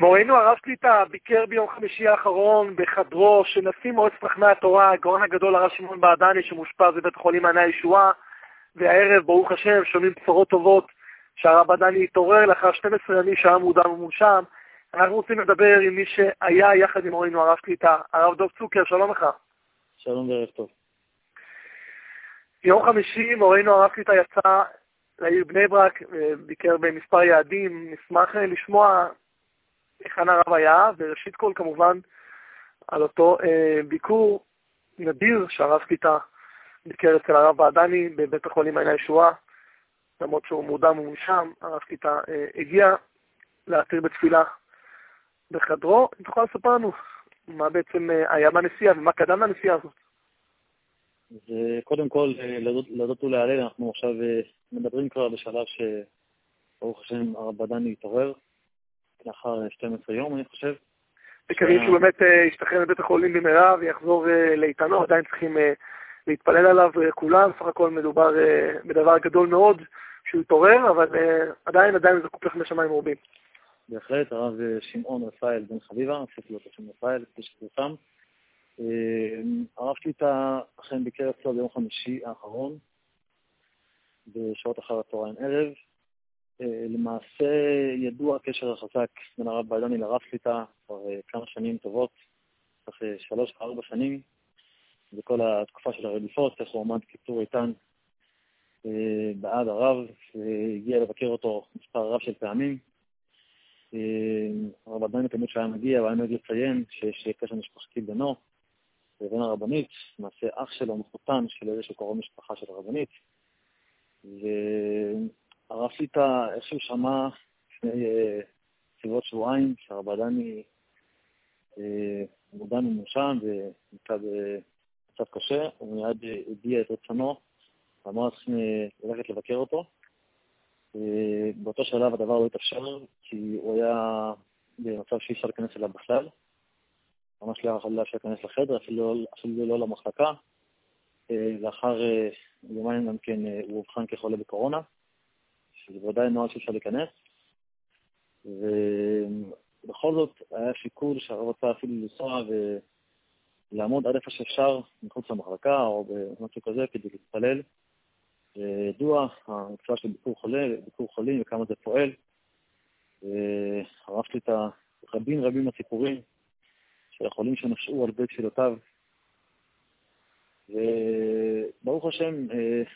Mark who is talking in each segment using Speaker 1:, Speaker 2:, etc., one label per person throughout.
Speaker 1: מורנו הרב שליטה ביקר ביום חמישי האחרון בחדרו של נשיא מועצת חכמי התורה, הגאון הגדול הרב שמעון בעדני שמאושפז בבית החולים מעייני הישועה, והערב, ברוך השם, שומעים בשורות טובות שהרב בעדני התעורר לאחר 12 ימים שהיה מודם ומונשם. אנחנו רוצים לדבר עם מי שהיה יחד עם מורנו הרב שליטה, הרב דב צוקר, שלום לך.
Speaker 2: שלום וערב טוב.
Speaker 1: ביום חמישי מורנו הרב שליטה יצא לעיר בני ברק, ביקר במספר יעדים. נשמח לשמוע היכן הרב היה, וראשית כל כמובן על אותו אה, ביקור נדיר שהרב שליטה ביקר אצל הרב בעדני בבית החולים מעייני הישועה, למרות שהוא מורדם ומונשם, הרב שליטה אה, הגיע להתיר בתפילה בחדרו. אם תוכל לספר לנו מה בעצם אה, היה בנסיעה ומה קדם לנסיעה הזאת.
Speaker 2: אז קודם כל, להודות ולהלל, אנחנו עכשיו אה, מדברים כבר בשלב שברוך השם הרב בעדני התעורר. לאחר 12 יום, אני חושב.
Speaker 1: מקווים שהוא באמת אה, ישתחרר מבית החולים במהרה ויחזור אה, לאיתנו, עדיין צריכים אה, להתפלל עליו כולם, סך הכל מדובר בדבר גדול מאוד שהוא יתעורר, אבל עדיין עדיין זקוק לכם לשמיים מרובים.
Speaker 2: בהחלט, הרב שמעון רפאל בן חביבה, עשיתי לו את השם רפאל, כפי שפורסם. הרב שליטה אכן ביקר אצלו ביום חמישי האחרון, בשעות אחר הצהריים ערב, אה, למעשה ידוע הקשר החזק בין הרב בעדני לרב שליטה כבר אה, כמה שנים טובות, כך אה, שלוש או ארבע שנים, בכל התקופה של הרדיפות, איך הוא עמד קיצור איתן בעד הרב, והגיע לבקר אותו מספר רב של פעמים. הרב עדיין תמיד שהיה מגיע, הוא היה נוהג לציין שיש קשר משפחתי בינו לבין הרבנית, למעשה אח שלו מחותן של איזה שקורא משפחה של הרבנית. הרב שליטה איכשהו שמע לפני אה, סביבות שבועיים שהרב עדני אה, מודע ממושם ונמצא במצב קשה, הוא מיד הביע את רצונו ואמר צריכים ללכת לבקר אותו. אה, באותו שלב הדבר לא התאפשר, כי הוא היה במצב שאי אפשר להיכנס אליו בכלל. ממש לא יכול להיכנס לחדר, אפילו לא, אפילו לא למחלקה. לאחר יומיים גם כן הוא אובחן כחולה בקורונה. שזה ודאי נוהל שאפשר להיכנס. ובכל זאת היה שיקול שהרב רצה אפילו לנסוע ולעמוד עד איפה שאפשר מחוץ למחלקה או במשהו כזה כדי להתפלל. וידוע המצווה של ביקור חולה, ביקור חולים וכמה זה פועל. הרב את הרבים רבים הסיפורים של החולים שנשאו על בית תפילותיו. וברוך השם,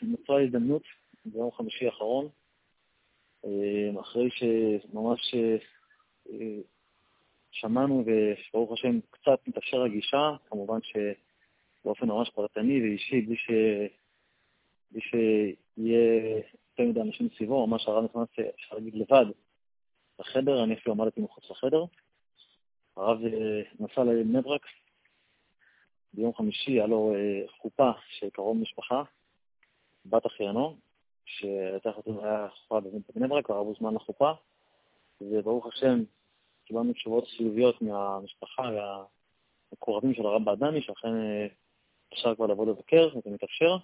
Speaker 2: נוצרה הזדמנות ביום חמישי האחרון אחרי שממש אה, שמענו, וברוך השם קצת מתאפשר הגישה, כמובן שבאופן ממש פרטני ואישי, בלי, ש... בלי שיהיה יותר מדי אנשים סביבו, ממש הרב נכנס, אפשר להגיד, לבד לחדר, אני אפילו עמדתי מחוץ לחדר. הרב אה, נסע לבני ברק, ביום חמישי היה לו חופה של קרוב משפחה, בת אחיינו, שהייתה חופה בבני ברק, הרב הוזמן לחופה, וברוך השם, קיבלנו תשובות חיוביות מהמשפחה והמקורבים של הרב בעדני, שאכן אה, אפשר כבר לבוא לבקר, וזה מתאפשר.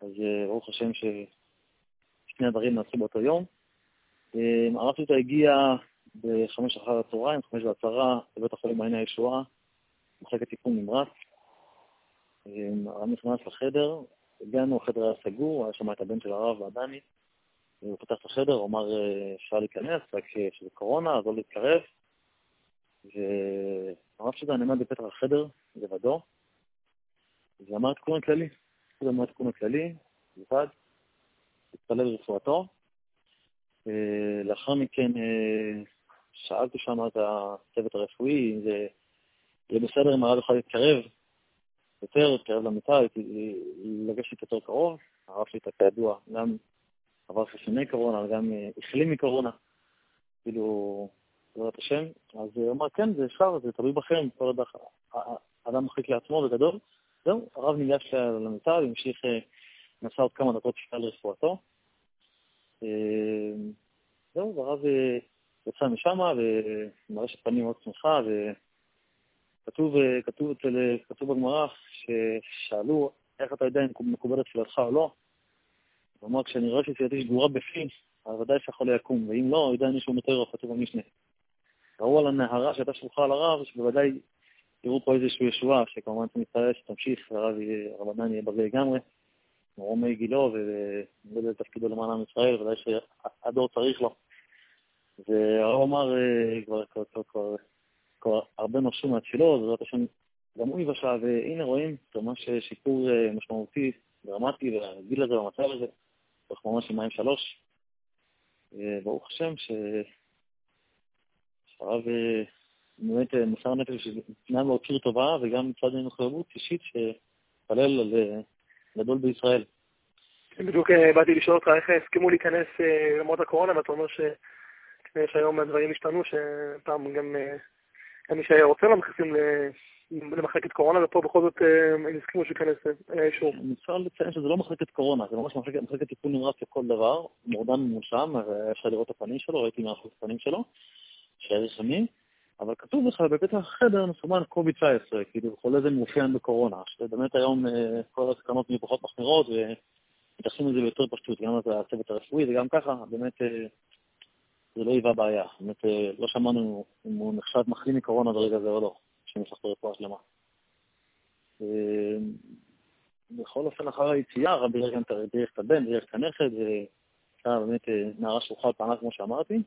Speaker 2: אז אה, ברוך השם ששני הדברים נעשו באותו יום. אה, הרב שליטה הגיע בחמש אחר הצהריים, חמש ועשרה, לבית החולים מעייני הישועה, מחלקת טיפול נמרץ. הרב נכנס לחדר, הגענו, החדר היה סגור, היה שם את הבן של הרב ועדני, הוא פתח את החדר, הוא אמר, אה, אפשר להיכנס, רק שזה קורונה, אז לא להתקרב. והרב שלי נעמד בפתח החדר, לבדו, ואמר את תיקון הכללי. הוא אמר את תיקון הכללי, לבד, התפלל לרפואתו. אה, לאחר מכן אה, שאלתי שם את הצוות הרפואי אם זה יהיה בסדר אם הרב יוכל להתקרב יותר קרב למיטה, הייתי לגשת יותר קרוב. הרב שלי, כידוע, גם עבר חיסוני קורונה, וגם אה, החלים מקורונה, כאילו, בעזרת השם. אז הוא אמר, כן, זה אפשר, זה תלוי בכם, כל עוד האדם מחליט לעצמו בגדול. זהו, הרב ניגש למיטה והמשיך, אה, נסע עוד כמה דקות תפילה לרפואתו. אה, זהו, והרב יצא משם, ומרשת פנים מאוד שמחה, כתוב, אה, כתוב, אה, כתוב בגמרא ששאלו איך אתה יודע אם מקובלת תפילתך או לא. הוא אמר, כשאני רואה שתפילתי שגורה בפי, אז ודאי שהחולה יקום, ואם לא, יודע מישהו מתאר, כתוב במשנה. ראו על הנהרה שהייתה שלוחה על הרב, שבוודאי יראו פה איזושהי ישועה, שכמובן אני מתפלל שתמשיך, והרב עדיין יהיה בריא לגמרי, מרומי גילו, ומילא את תפקידו למען עם ישראל, ודאי שהדור צריך לו. והרב אמר, אה, כבר, כבר, כבר, כבר, הרבה נושאו מהתפילות, בעזרת השם גם הוא יבשע, והנה רואים ממש שיפור אה, משמעותי, דרמטי, והגיל הזה, במצב הזה, תוך ממש ימיים שלוש. ברוך השם שהרב אה, באמת מסר נפש גם להוקיר טובה וגם מצד מחויבות אישית שפלל על גדול בישראל.
Speaker 1: בדיוק באתי לשאול אותך איך הסכימו להיכנס למרות הקורונה, ואתה אומר ש... יש היום הדברים השתנו, שפעם גם מי שהיה רוצה לא מכניסים למחלקת קורונה, ופה בכל זאת אה, הם הסכימו שייכנס, היה אישור.
Speaker 2: אפשר לציין שזה לא מחלקת קורונה, זה ממש מחלקת, טיפול נמרץ לכל דבר, מורדם מונשם, אפשר לראות את הפנים שלו, ראיתי מהחוץ הפנים שלו, שהיה רשמי, אבל כתוב לך בבית החדר מסומן קובי 19, כאילו חולה זה מאופיין בקורונה, שבאמת היום אה, כל הסכנות נהיו פחות מחמירות, ומתייחסים לזה ביותר פשטות, גם הצוות הרפואי וגם ככה, באמת אה, זה לא היווה בעיה. באמת, אה, לא שמענו אם הוא נחשב מחלים מקורונה ברגע זה או לא, שנפח ברפואה שלמה. אה, בכל אופן, אחר היציאה, רבי בירך את הבן, בירך את הנכד, והייתה באמת אה, נערה שלוחה על פעמה, כמו שאמרתי.